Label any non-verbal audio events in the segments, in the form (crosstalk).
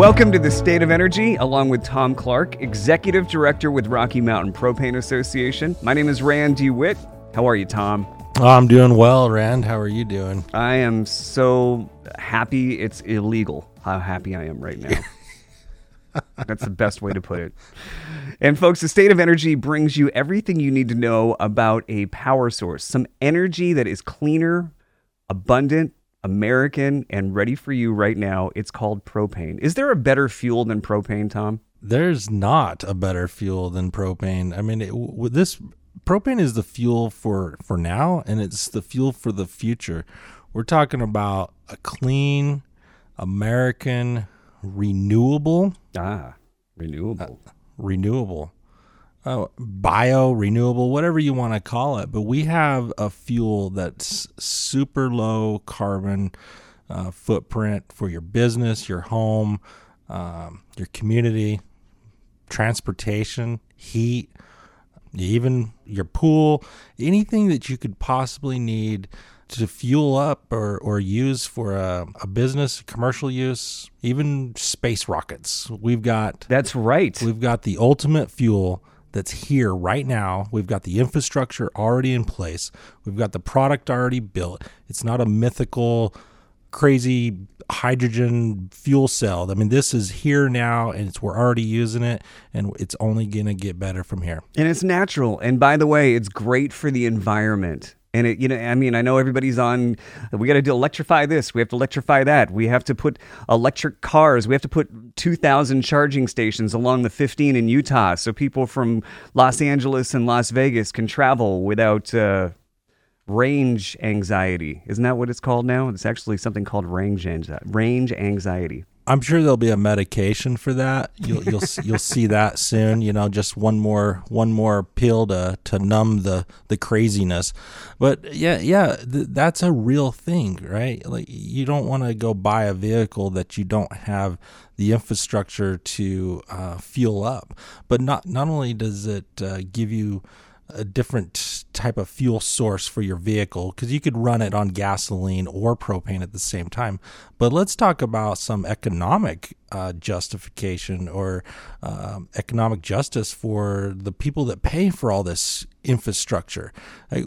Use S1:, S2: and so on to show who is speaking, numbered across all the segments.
S1: Welcome to the State of Energy, along with Tom Clark, Executive Director with Rocky Mountain Propane Association. My name is Rand DeWitt. How are you, Tom?
S2: Oh, I'm doing well, Rand. How are you doing?
S1: I am so happy it's illegal how happy I am right now. (laughs) That's the best way to put it. And folks, the State of Energy brings you everything you need to know about a power source, some energy that is cleaner, abundant, American, and ready for you right now. It's called propane. Is there a better fuel than propane, Tom?
S2: There's not a better fuel than propane. I mean, it, this propane is the fuel for for now, and it's the fuel for the future. We're talking about a clean, American, renewable,
S1: Ah, renewable.
S2: renewable, uh, bio, renewable, whatever you want to call it. But we have a fuel that's super low carbon uh, footprint for your business, your home, um, your community, transportation, heat, even your pool, anything that you could possibly need to fuel up or, or use for a, a business, commercial use, even space rockets. We've got
S1: That's right.
S2: We've got the ultimate fuel that's here right now. We've got the infrastructure already in place. We've got the product already built. It's not a mythical, crazy hydrogen fuel cell. I mean, this is here now, and it's we're already using it, and it's only gonna get better from here.
S1: And it's natural. And by the way, it's great for the environment. And it, you know, I mean, I know everybody's on. We got to electrify this. We have to electrify that. We have to put electric cars. We have to put 2,000 charging stations along the 15 in Utah, so people from Los Angeles and Las Vegas can travel without uh, range anxiety. Isn't that what it's called now? It's actually something called range anxiety. Range anxiety.
S2: I'm sure there'll be a medication for that. You'll you'll you'll see that soon. You know, just one more one more pill to to numb the the craziness. But yeah, yeah, th- that's a real thing, right? Like you don't want to go buy a vehicle that you don't have the infrastructure to uh, fuel up. But not not only does it uh, give you a different type of fuel source for your vehicle because you could run it on gasoline or propane at the same time. But let's talk about some economic uh, justification or um, economic justice for the people that pay for all this infrastructure. Like,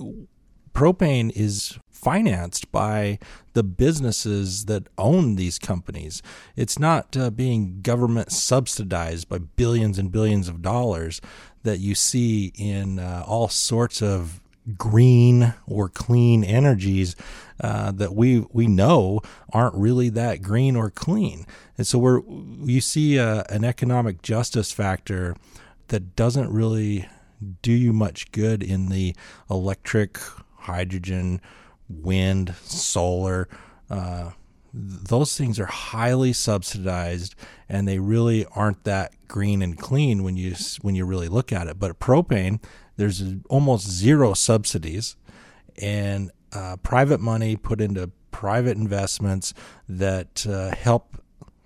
S2: propane is financed by the businesses that own these companies. It's not uh, being government subsidized by billions and billions of dollars that you see in uh, all sorts of green or clean energies uh, that we we know aren't really that green or clean. And so we're you see uh, an economic justice factor that doesn't really do you much good in the electric, hydrogen, wind, solar. Uh, those things are highly subsidized, and they really aren't that green and clean when you when you really look at it. But propane, there's almost zero subsidies, and uh, private money put into private investments that uh, help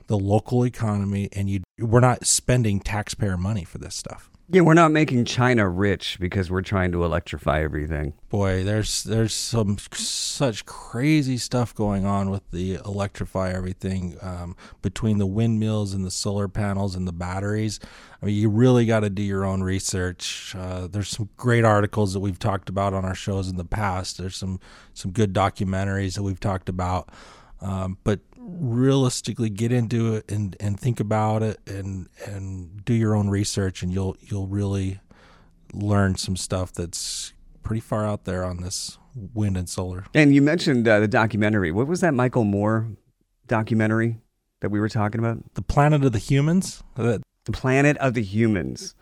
S2: the local economy, and you we're not spending taxpayer money for this stuff.
S1: Yeah, we're not making China rich because we're trying to electrify everything.
S2: Boy, there's there's some such crazy stuff going on with the electrify everything um, between the windmills and the solar panels and the batteries. I mean, you really got to do your own research. Uh, there's some great articles that we've talked about on our shows in the past. There's some some good documentaries that we've talked about. Um, but realistically get into it and, and think about it and and do your own research and you'll you'll really learn some stuff that's pretty far out there on this wind and solar.
S1: And you mentioned uh, the documentary. What was that Michael Moore documentary that we were talking about?
S2: The Planet of the Humans.
S1: The Planet of the Humans.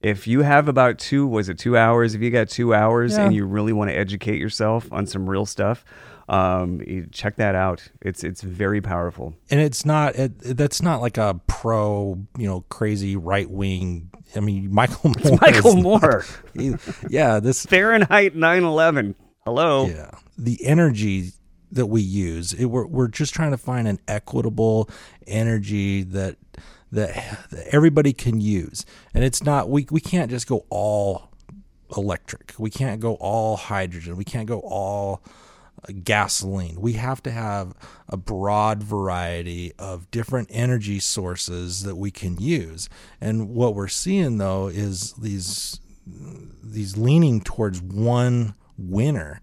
S1: If you have about two, was it two hours? If you got two hours
S2: Yeah.
S1: and you really want to educate yourself on some real stuff, um, check that out. It's it's very powerful.
S2: and it's not it, that's not like a pro you know crazy right wing i mean (laughs) michael moore
S1: Michael Moore, (laughs)
S2: he- yeah this (laughs)
S1: Fahrenheit 9/11. Hello.
S2: Yeah. The energy that we use, it, we're, we're just trying to find an equitable energy that, that that everybody can use. And it's not, we, we can't just go all electric. We can't go all hydrogen. We can't go all gasoline. We have to have a broad variety of different energy sources that we can use. And what we're seeing though is these these leaning towards one winner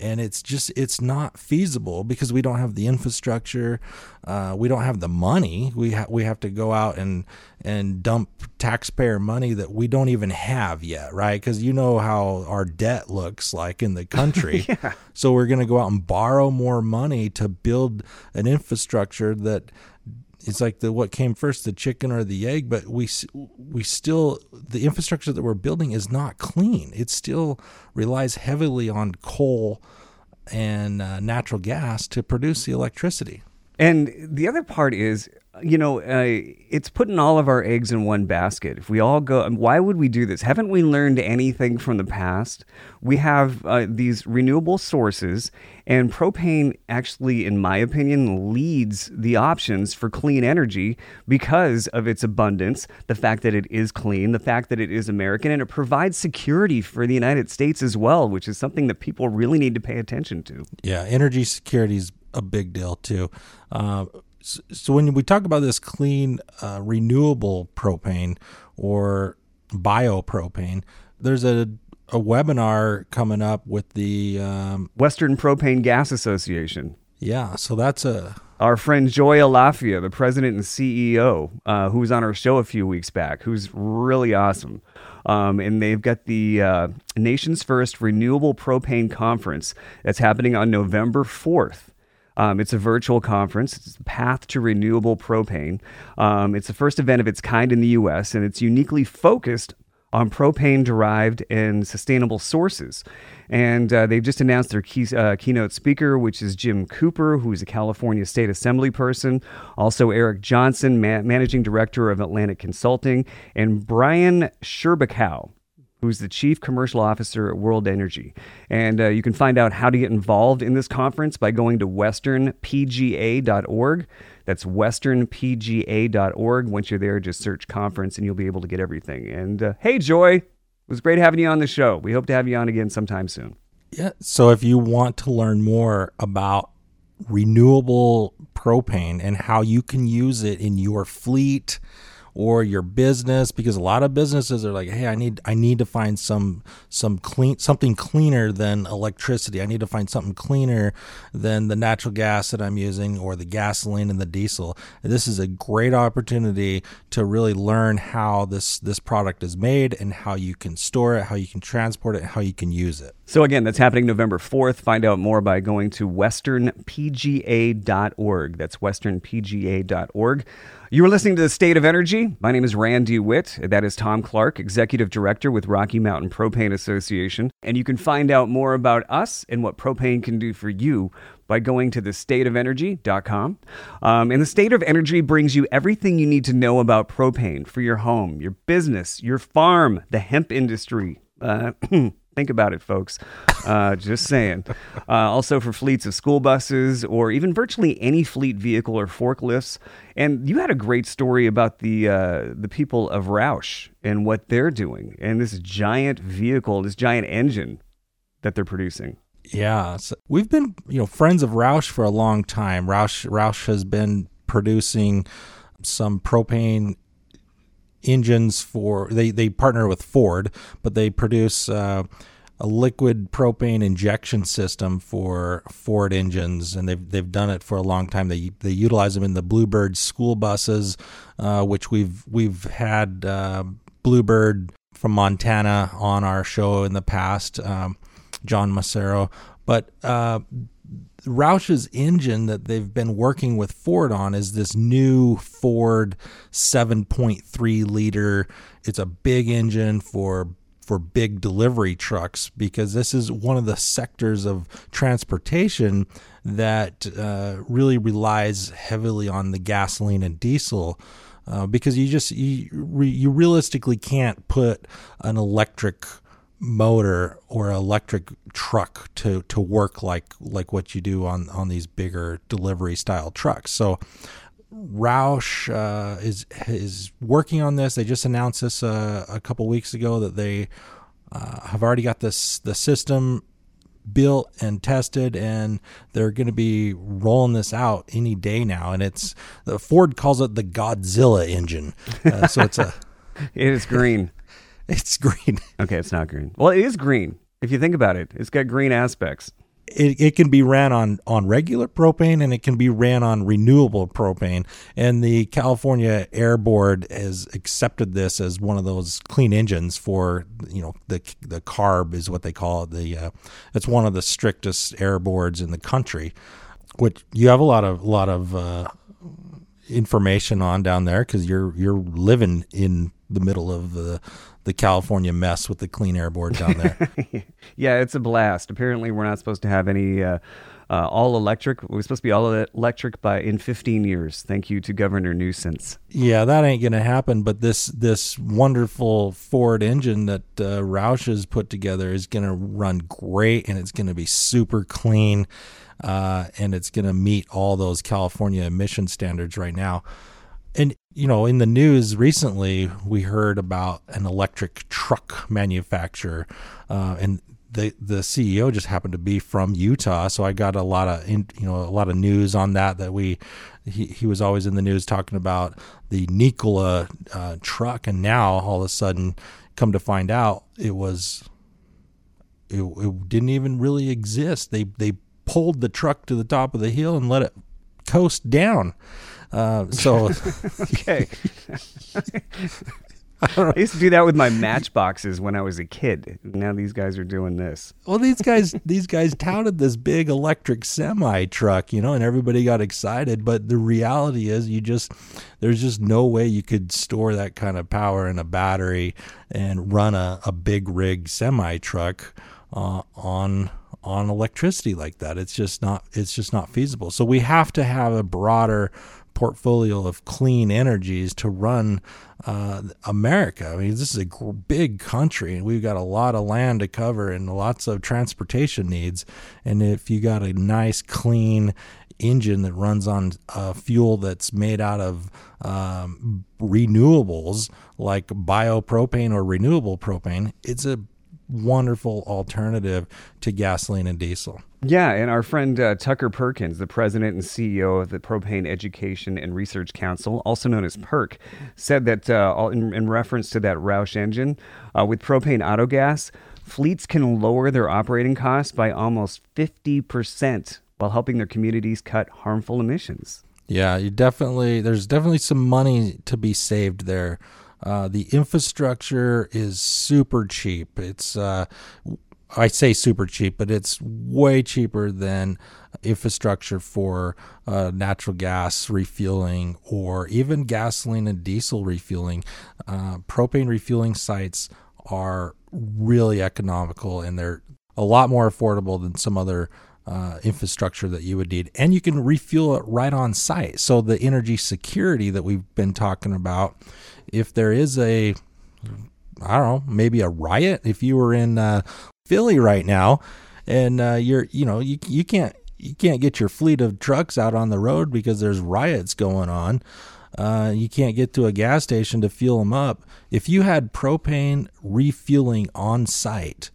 S2: and it's just it's not feasible because we don't have the infrastructure uh, we don't have the money. We ha- we have to go out and and dump taxpayer money that we don't even have yet right? Because you know how our debt looks like in the country. (laughs)
S1: Yeah.
S2: so we're going to go out and borrow more money to build an infrastructure that it's like the what came first the chicken or the egg but we we still the infrastructure that we're building is not clean. It still relies heavily on coal and uh, natural gas to produce the electricity
S1: and the other part is you know, uh, it's putting all of our eggs in one basket. If we all go, why would we do this? Haven't we learned anything from the past? We have uh, these renewable sources, and propane actually, in my opinion, leads the options for clean energy because of its abundance, the fact that it is clean, the fact that it is American, and it provides security for the United States as well, which is something that people really need to pay attention to.
S2: Yeah, energy security is a big deal too. Uh, so when we talk about this clean, uh, renewable propane or biopropane, there's a a webinar coming up with the um,
S1: Western Propane Gas Association.
S2: Yeah, so that's a
S1: our friend Joy Alafia, the president and CEO, uh, who was on our show a few weeks back, who's really awesome. Um, and they've got the uh, Nation's First Renewable Propane Conference that's happening on November 4th. Um, it's a virtual conference. It's the Path to Renewable Propane. Um, it's the first event of its kind in the U.S., and it's uniquely focused on propane derived and sustainable sources. And uh, they've just announced their key, uh, keynote speaker, which is Jim Cooper, who is a California State Assembly person. Also, Eric Johnson, ma- Managing Director of Atlantic Consulting, and Brian Sherbakow who's the Chief Commercial Officer at World Energy. And uh, you can find out how to get involved in this conference by going to westernpga.org. That's westernpga.org. Once you're there, just search conference and you'll be able to get everything. And uh, hey, Joy, it was great having you on the show. We hope to have you on again sometime soon.
S2: Yeah. So if you want to learn more about renewable propane and how you can use it in your fleet, or your business because a lot of businesses are like hey i need i need to find some some clean something cleaner than electricity. I need to find something cleaner than the natural gas that i'm using or the gasoline and the diesel. And this is a great opportunity to really learn how this this product is made and how you can store it how you can transport it how you can use it
S1: so again that's happening november 4th find out more by going to westernpga.org that's westernpga.org you are listening to The State of Energy. My name is Rand DeWitt. That is Tom Clark, Executive Director with Rocky Mountain Propane Association. And you can find out more about us and what propane can do for you by going to thestateofenergy.com. Um, and the State of Energy brings you everything you need to know about propane for your home, your business, your farm, the hemp industry. Uh, (clears throat) Think about it, folks. Uh, just saying. Uh, also, for fleets of school buses or even virtually any fleet vehicle or forklifts. And you had a great story about the uh, the people of Roush and what they're doing, and this giant vehicle, this giant engine that they're producing.
S2: Yeah, so we've been you know friends of Roush for a long time. Roush Roush has been producing some propane engines for they they partner with Ford, but they produce uh, a liquid propane injection system for Ford engines, and they've they've done it for a long time. They they utilize them in the Bluebird school buses, uh, which we've we've had uh, Bluebird from Montana on our show in the past, um, John Macero. But uh, Roush's engine that they've been working with Ford on is this new Ford 7.3 liter. It's a big engine for for big delivery trucks because this is one of the sectors of transportation that uh, really relies heavily on the gasoline and diesel. Uh, because you just you, you realistically can't put an electric motor or electric truck to to work like like what you do on on these bigger delivery style trucks. So Roush uh, is is working on this. They just announced this uh, a couple weeks ago that they uh, have already got this the system built and tested, and they're going to be rolling this out any day now. And it's the Ford calls it the Godzilla engine. Uh, so it's a (laughs)
S1: It is green. (laughs) (laughs)
S2: it's green. (laughs)
S1: Okay, it's not green. Well, it is green. If you think about it, it's got green aspects.
S2: it, it can be ran on, on regular propane and it can be ran on renewable propane. And the California Air Board has accepted this as one of those clean engines for, you know, the the CARB is what they call it. The uh, it's one of the strictest air boards in the country, which you have a lot of lot of uh, information on down there because you're you're living in the middle of the the California mess with the clean air board down there. (laughs)
S1: yeah, it's a blast. Apparently, we're not supposed to have any uh, uh, all electric. We're supposed to be all electric by in 15 years. Thank you to Governor Nuisance.
S2: Yeah, that ain't gonna happen. But this this wonderful Ford engine that uh, Roush has put together is gonna run great, and it's gonna be super clean, uh, and it's gonna meet all those California emission standards right now. And you know, in the news recently, we heard about an electric truck manufacturer, uh, and the the CEO just happened to be from Utah, so I got a lot of in, you know a lot of news on that. That we he, he was always in the news talking about the Nikola uh, truck, and now all of a sudden, come to find out, it was it, it didn't even really exist. They they pulled the truck to the top of the hill and let it coast down. Uh, so (laughs)
S1: okay. (laughs) I used to do that with my matchboxes when I was a kid. Now these guys are doing this.
S2: Well, these guys these guys touted this big electric semi truck, you know, and everybody got excited, but the reality is you just there's just no way you could store that kind of power in a battery and run a, a big rig semi truck uh, on on electricity like that. It's just not it's just not feasible. So we have to have a broader portfolio of clean energies to run uh, America. I mean, this is a big country, and we've got a lot of land to cover and lots of transportation needs. And if you got a nice, clean engine that runs on uh, fuel that's made out of um, renewables like biopropane or renewable propane, it's a wonderful alternative to gasoline and diesel.
S1: Yeah, and our friend uh, Tucker Perkins, the president and CEO of the Propane Education and Research Council, also known as PERC, said that uh, in, in, reference to that Roush engine, uh, with propane autogas, fleets can lower their operating costs by almost 50% while helping their communities cut harmful emissions.
S2: Yeah, you definitely there's definitely some money to be saved there. Uh, the infrastructure is super cheap. It's uh, I say super cheap, but it's way cheaper than infrastructure for uh, natural gas refueling or even gasoline and diesel refueling. Uh, propane refueling sites are really economical and they're a lot more affordable than some other uh, infrastructure that you would need. And you can refuel it right on site. So the energy security that we've been talking about, if there is a I don't know, maybe a riot. If you were in uh, Philly right now, and uh, you're you know you you can't you can't get your fleet of trucks out on the road because there's riots going on. Uh, you can't get to a gas station to fuel them up. If you had propane refueling on site,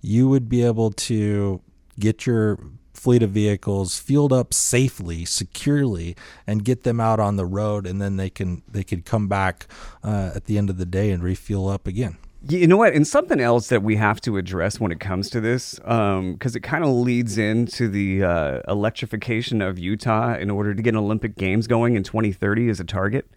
S2: you would be able to get your fleet of vehicles fueled up safely, securely, and get them out on the road, and then they can they could come back uh, at the end of the day and refuel up again.
S1: You know what? And something else that we have to address when it comes to this, because um, it kind of leads into the uh, electrification of Utah in order to get Olympic Games going in 2030 as a target.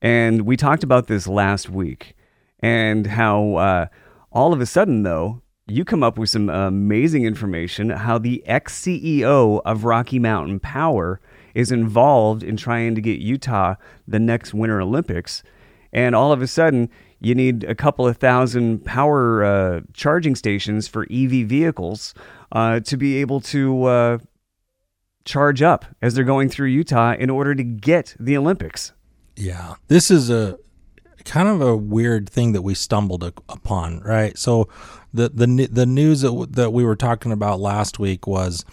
S1: And we talked about this last week and how uh, all of a sudden, though, you come up with some amazing information how the ex CEO of Rocky Mountain Power is involved in trying to get Utah the next Winter Olympics. And all of a sudden, you need a couple of thousand power uh, charging stations for EV vehicles uh, to be able to uh, charge up as they're going through Utah in order to get the Olympics.
S2: Yeah, this is a kind of a weird thing that we stumbled upon, right? So the the the news that that we were talking about last week was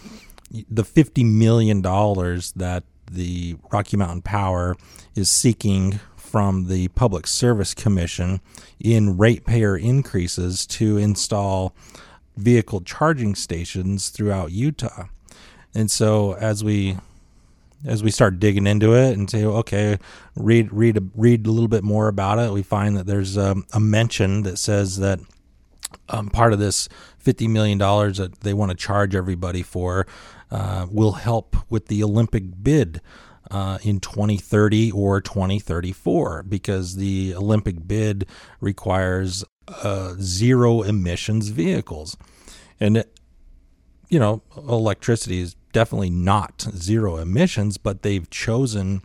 S2: the fifty million dollars that the Rocky Mountain Power is seeking from the Public Service Commission in ratepayer increases to install vehicle charging stations throughout Utah. And so as we as we start digging into it and say, okay, read read read a little bit more about it, we find that there's a, a mention that says that um, part of this fifty million dollars that they want to charge everybody for uh, will help with the Olympic bid. Uh, in 2030 or 2034, because the Olympic bid requires uh, zero emissions vehicles. And, you know, electricity is definitely not zero emissions, but they've chosen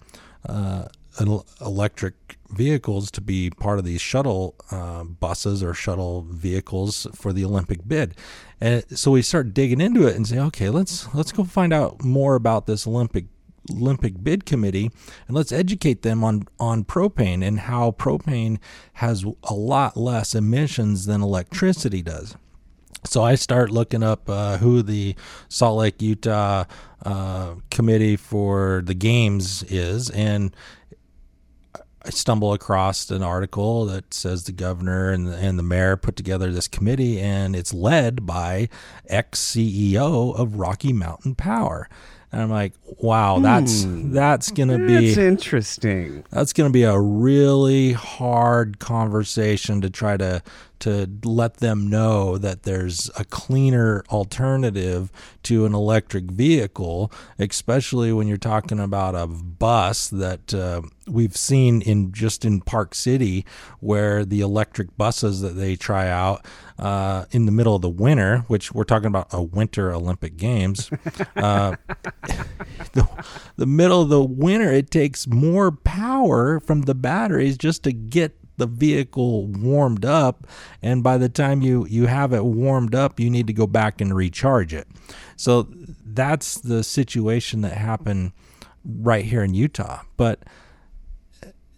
S2: uh, electric vehicles to be part of these shuttle uh, buses or shuttle vehicles for the Olympic bid. And so we start digging into it and say, okay, let's let's go find out more about this Olympic Olympic bid committee and let's educate them on on propane and how propane has a lot less emissions than electricity does. So I start looking up uh, who the Salt Lake, Utah uh, committee for the games is, and I stumble across an article that says the governor and the, and the mayor put together this committee, and it's led by ex CEO of Rocky Mountain Power. And I'm like, wow, that's hmm. that's gonna be
S1: that's interesting.
S2: That's gonna be a really hard conversation to try to to let them know that there's a cleaner alternative to an electric vehicle, especially when you're talking about a bus that uh, we've seen in just in Park City, where the electric buses that they try out uh, in the middle of the winter, which we're talking about a winter Olympic Games, (laughs) uh, the, the middle of the winter, it takes more power from the batteries just to get the vehicle warmed up and by the time you you have it warmed up you need to go back and recharge it. So that's the situation that happened right here in Utah. But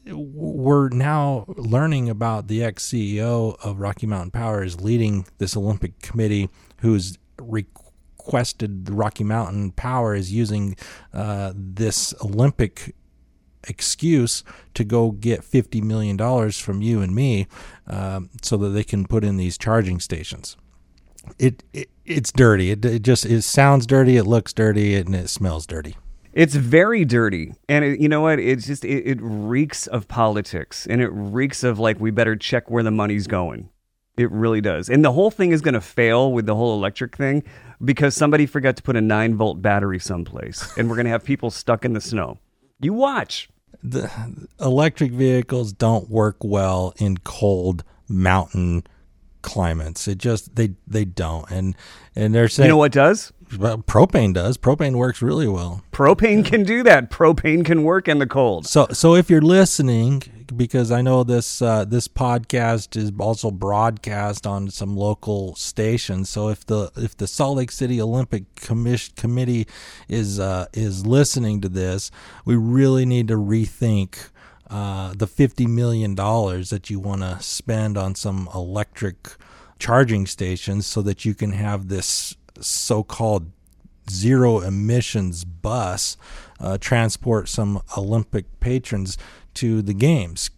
S2: we're now learning about the ex CEO of Rocky Mountain Power is leading this Olympic committee who's requested the Rocky Mountain Power is using uh, this Olympic excuse to go get $50 million from you and me um, so that they can put in these charging stations. It, it it's dirty. It, it just it sounds dirty. It looks dirty, and it smells dirty.
S1: It's very dirty, and it, you know what? It's just it, it reeks of politics, and it reeks of like we better check where the money's going. It really does, and the whole thing is going to fail with the whole electric thing because somebody forgot to put a nine volt battery someplace, and we're going to have people stuck in the snow. You watch
S2: the electric vehicles don't work well in cold mountain climates. It just they they don't. And and they're saying
S1: You know what does?
S2: Propane does. Propane works really well.
S1: Propane can do that. Propane can work in the cold.
S2: So so if you're listening because I know this uh, this podcast is also broadcast on some local stations. So if the if the Salt Lake City Olympic Commission committee is uh, is listening to this, we really need to rethink uh, the fifty million dollars that you want to spend on some electric charging stations, so that you can have this so-called zero emissions bus uh, transport some Olympic patrons to the games.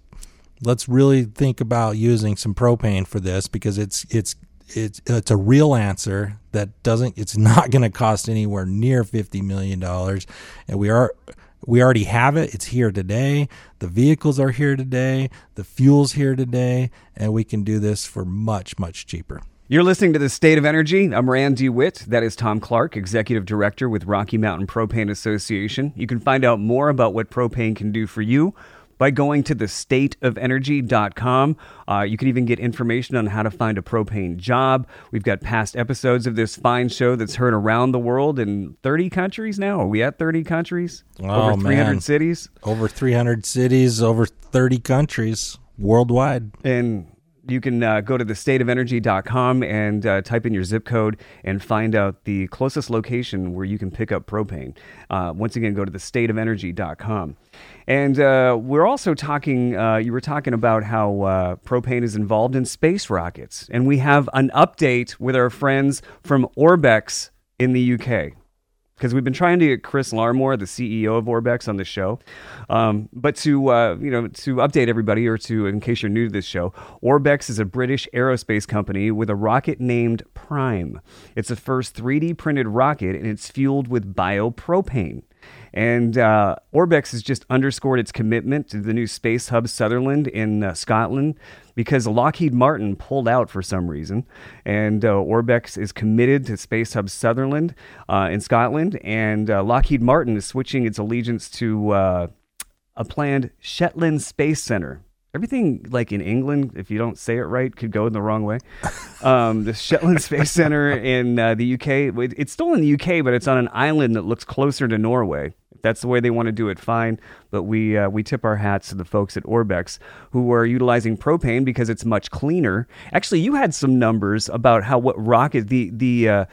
S2: Let's really think about using some propane for this because it's it's it's it's a real answer that doesn't it's not (laughs) going to cost anywhere near 50 million dollars. And we are we already have it. It's here today. The vehicles are here today. The fuel's here today. And we can do this for much much cheaper
S1: you're listening to the State of Energy. I'm Rand DeWitt. That is Tom Clark, Executive Director with Rocky Mountain Propane Association. You can find out more about what propane can do for you by going to thestateofenergy.com. Uh, you can even get information on how to find a propane job. We've got past episodes of this fine show that's heard around the world in 30 countries now. Are we at 30 countries?
S2: Oh,
S1: over 300
S2: man.
S1: cities?
S2: Over 300 cities, over 30 countries worldwide.
S1: And you can uh, go to thestateofenergy.com and uh, type in your zip code and find out the closest location where you can pick up propane. Uh, once again, go to thestateofenergy.com. And uh, we're also talking, uh, you were talking about how uh, propane is involved in space rockets. And we have an update with our friends from Orbex in the UK. Because we've been trying to get Chris Larmour, the CEO of Orbex, on the show. Um, but to uh, you know to update everybody, or to in case you're new to this show, Orbex is a British aerospace company with a rocket named Prime. It's the first 3D printed rocket, and it's fueled with biopropane. And uh, Orbex has just underscored its commitment to the new Space Hub Sutherland in uh, Scotland because Lockheed Martin pulled out for some reason. And uh, Orbex is committed to Space Hub Sutherland uh, in Scotland. And uh, Lockheed Martin is switching its allegiance to uh, a planned Shetland Space Center. Everything like in England, if you don't say it right, could go in the wrong way. Um, the Shetland (laughs) Space Center in uh, the UK, it's still in the UK, but it's on an island that looks closer to Norway. If that's the way they want to do it, fine. But we uh, we tip our hats to the folks at Orbex who are utilizing propane because it's much cleaner. Actually, you had some numbers about how what rocket the the uh,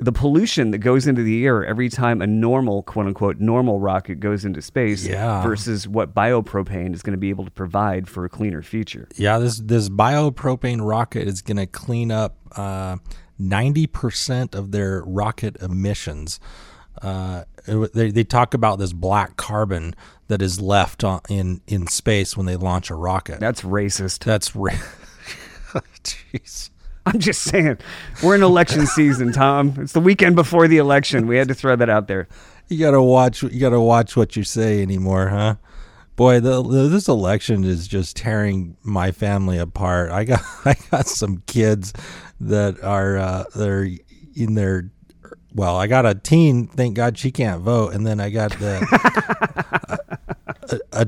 S1: the pollution that goes into the air every time a normal quote unquote normal rocket goes into space
S2: Yeah.
S1: versus what biopropane is going to be able to provide for a cleaner future.
S2: Yeah, this this biopropane rocket is going to clean up uh, ninety percent of their rocket emissions. Uh, they they talk about this black carbon that is left on, in in space when they launch a rocket.
S1: That's racist.
S2: That's ra- (laughs) jeez. (laughs)
S1: I'm just saying. We're in election season, Tom. It's the weekend before the election. We had to throw that out there.
S2: You gotta watch. You gotta watch what you say anymore, huh? Boy, the, the, this election is just tearing my family apart. I got (laughs) I got some kids that are uh, they're in their well. I got a teen. Thank God she can't vote, and then I got the (laughs) a, a,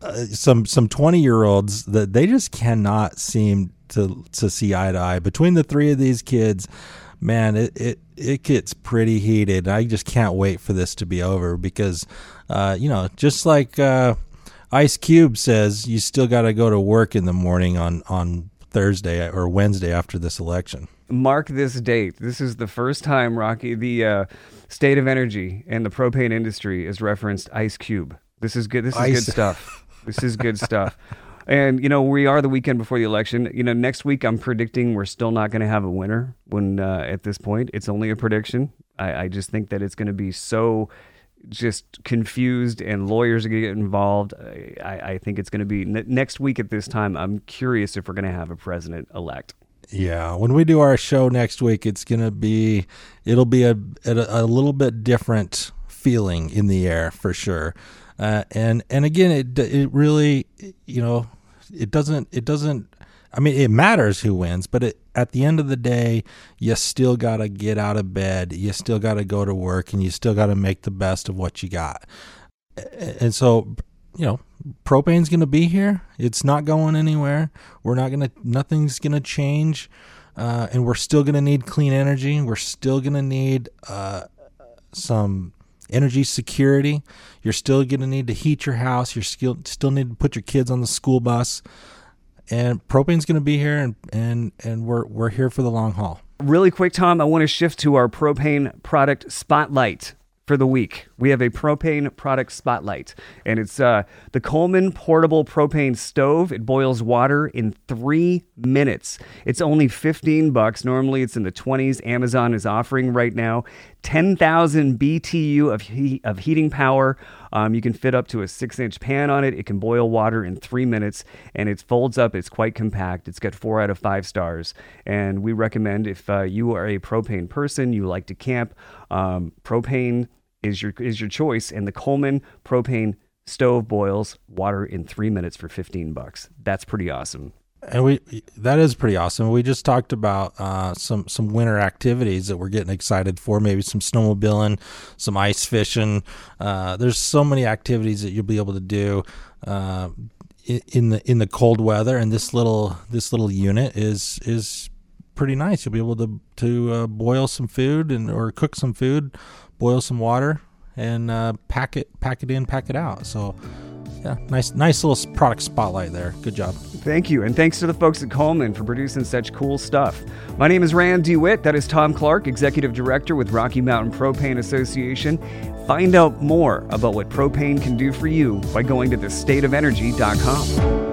S2: a, some some twenty year olds that they just cannot seem to to see eye to eye. Between the three of these kids, man, it it, it gets pretty heated. I just can't wait for this to be over because, uh, you know, just like uh, Ice Cube says, you still got to go to work in the morning on on Thursday or Wednesday after this election.
S1: Mark this date. This is the first time Rocky, the uh, state of energy and the propane industry is referenced Ice Cube. This is good. This is
S2: Ice-
S1: good stuff. This is good (laughs) stuff. And you know we are the weekend before the election. You know next week I'm predicting we're still not going to have a winner. When uh, at this point it's only a prediction. I, I just think that it's going to be so just confused and lawyers are going to get involved. I, I think it's going to be ne- next week at this time. I'm curious if we're going to have a president elect.
S2: Yeah, when we do our show next week, it's gonna be it'll be a a, a little bit different feeling in the air for sure. Uh, and and again, it it really you know it doesn't it doesn't. I mean, it matters who wins, but it, at the end of the day, you still got to get out of bed. You still got to go to work, and you still got to make the best of what you got. And so, you know, propane's going to be here. It's not going anywhere. We're not going to, nothing's going to change. Uh, and we're still going to need clean energy. We're still going to need uh, some energy security. You're still going to need to heat your house. You're still, still need to put your kids on the school bus. And propane's going to be here, and, and, and we're, we're here for the long haul.
S1: Really quick, Tom, I want to shift to our propane product spotlight for the week. We have a propane product spotlight, and it's uh, the Coleman Portable Propane Stove. It boils water in three minutes. It's only 15 bucks. Normally, it's in the 20s. Amazon is offering right now 10,000 BTU of, he- of heating power. Um, you can fit up to a six inch pan on it. It can boil water in three minutes and it folds up. It's quite compact. It's got four out of five stars. And we recommend if uh, you are a propane person, you like to camp, um, propane is your, is your choice. And the Coleman propane stove boils water in three minutes for 15 bucks. That's pretty awesome.
S2: And we that is pretty awesome. We just talked about uh, some some winter activities that we're getting excited for. Maybe some snowmobiling, some ice fishing. Uh, there's so many activities that you'll be able to do uh, in the in the cold weather. And this little this little unit is is pretty nice. You'll be able to to uh, boil some food and or cook some food, boil some water, and uh, pack it pack it in, pack it out. So. Yeah, nice, nice little product spotlight there. Good job.
S1: Thank you. And thanks to the folks at Coleman for producing such cool stuff. My name is Rand DeWitt. That is Tom Clark, Executive Director with Rocky Mountain Propane Association. Find out more about what propane can do for you by going to thestateofenergy.com.